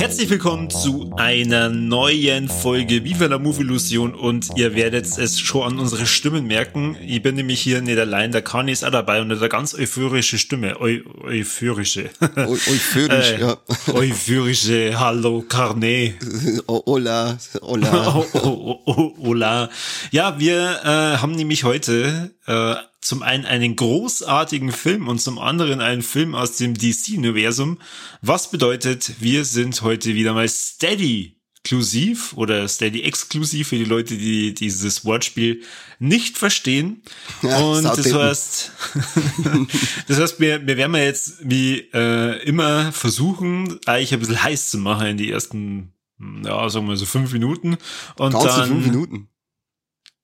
Herzlich willkommen zu einer neuen Folge Viva la Move Illusion und ihr werdet es schon an unsere Stimmen merken. Ich bin nämlich hier nicht allein, der Kani ist auch dabei und hat eine ganz euphorische Stimme. Eu euphorische. Eu euphorisch, äh, ja. Euphorische, hallo Carnet. Oh, hola, hola. Hola. Ja, wir äh, haben nämlich heute äh, zum einen einen großartigen Film und zum anderen einen Film aus dem DC-Universum. Was bedeutet, wir sind heute wieder mal Steady exklusiv oder Steady exklusiv für die Leute, die dieses Wortspiel nicht verstehen. Ja, und das heißt, das heißt, wir, wir werden ja jetzt wie äh, immer versuchen, eigentlich ein bisschen heiß zu machen in die ersten, ja, sagen wir so fünf Minuten. Und Ganze dann, fünf Minuten.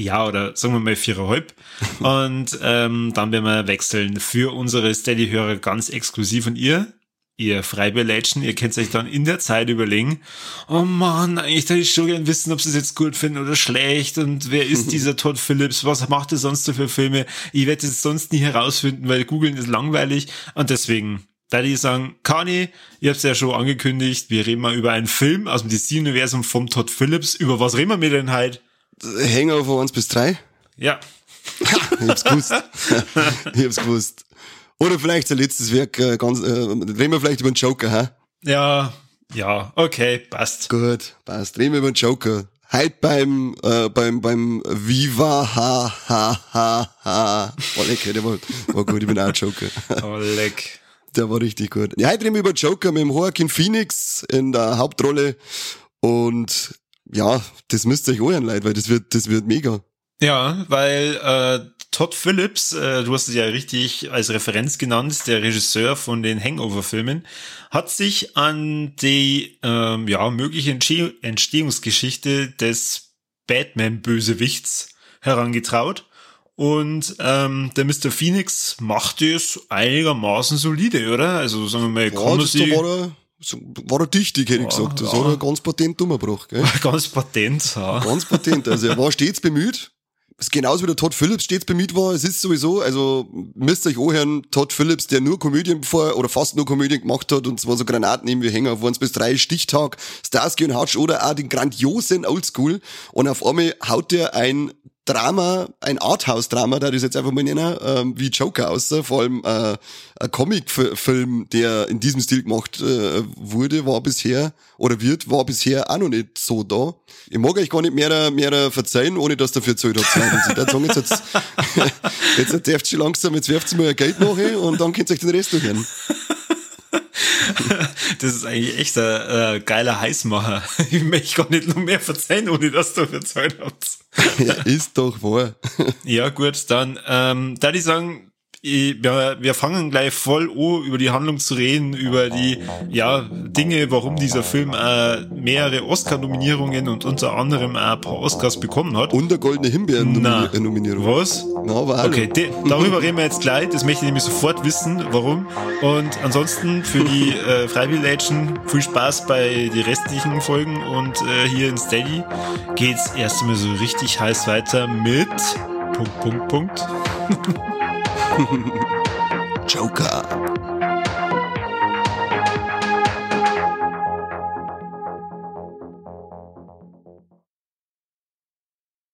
Ja, oder sagen wir mal viereinhalb. Und ähm, dann werden wir wechseln für unsere Steady-Hörer ganz exklusiv. Und ihr, ihr Freibelätschen, ihr könnt euch dann in der Zeit überlegen, oh Mann, eigentlich hätte ich schon gern wissen, ob sie es jetzt gut finden oder schlecht. Und wer ist dieser Todd Phillips? Was macht er sonst so für Filme? Ich werde es sonst nie herausfinden, weil googeln ist langweilig. Und deswegen da die sagen, Kani, ihr habt es ja schon angekündigt, wir reden mal über einen Film aus dem DC-Universum vom Todd Phillips. Über was reden wir denn heute? Hangover 1 bis 3. Ja, Ich hab's gewusst. ich hab's gewusst. Oder vielleicht sein letztes Werk, äh, ganz, äh, reden wir vielleicht über den Joker, hä? Ja, ja, okay, passt. Gut, passt. Reden wir über den Joker. Heute beim, äh, beim, beim Viva, ha, ha, ha, ha. Oh, lecker, der war, war gut, ich bin auch ein Joker. Oh, leck. Der war richtig gut. Ja, heute reden wir über Joker mit dem Joaquin Phoenix in der Hauptrolle. Und ja, das müsst ihr euch anhören, Leute, weil das wird, das wird mega. Ja, weil äh, Todd Phillips, äh, du hast es ja richtig als Referenz genannt, der Regisseur von den Hangover-Filmen, hat sich an die ähm, ja, mögliche Entsche- Entstehungsgeschichte des Batman-Bösewichts herangetraut. Und ähm, der Mr. Phoenix macht es einigermaßen solide, oder? Also sagen wir mal, Ja, kann man sie war er, so, war er dichtig, hätte ich gesagt. Das ja. hat er ganz patent umgebracht, gell? ganz patent. Ja. Ganz patent. Also er war stets bemüht. Das ist genauso wie der Todd Phillips stets bemüht war. Es ist sowieso, also müsst ihr euch anhören, Todd Phillips, der nur Komödien bevor, oder fast nur Komödien gemacht hat, und zwar so Granaten nehmen wir Hänger auf 1 bis 3, Stichtag, Starsky und Hutch oder auch den grandiosen Oldschool. Und auf einmal haut er ein Drama, ein Arthouse-Drama, da das jetzt einfach mal nennen, ähm, wie Joker aus, vor allem äh, ein Comic-Film, der in diesem Stil gemacht äh, wurde, war bisher oder wird, war bisher auch noch nicht so da. Ich mag euch gar nicht mehr, mehr verzeihen, ohne dass dafür Zeit. Also, ich sagen, jetzt, jetzt, jetzt dürft ihr langsam, jetzt werft ihr mal Geld nach und dann könnt ihr euch den Rest durchhören. Das ist eigentlich echt ein äh, geiler Heißmacher. Ich möchte gar nicht noch mehr verzeihen, ohne dass du verzeiht habt. Ja, ist doch wahr. Ja, gut, dann ähm, da die sagen, ich, wir, wir fangen gleich voll an, über die Handlung zu reden, über die ja Dinge, warum dieser Film äh, mehrere Oscar-Nominierungen und unter anderem auch ein paar Oscars bekommen hat. Und eine goldene Himbeeren-Nominierung. was? Na, aber. Okay, de, darüber reden wir jetzt gleich. Das möchte ich nämlich sofort wissen, warum. Und ansonsten für die äh, Freiwilligen viel Spaß bei die restlichen Folgen. Und äh, hier in Steady geht's erst einmal so richtig heiß weiter mit Punkt, Punkt, Punkt. Joker.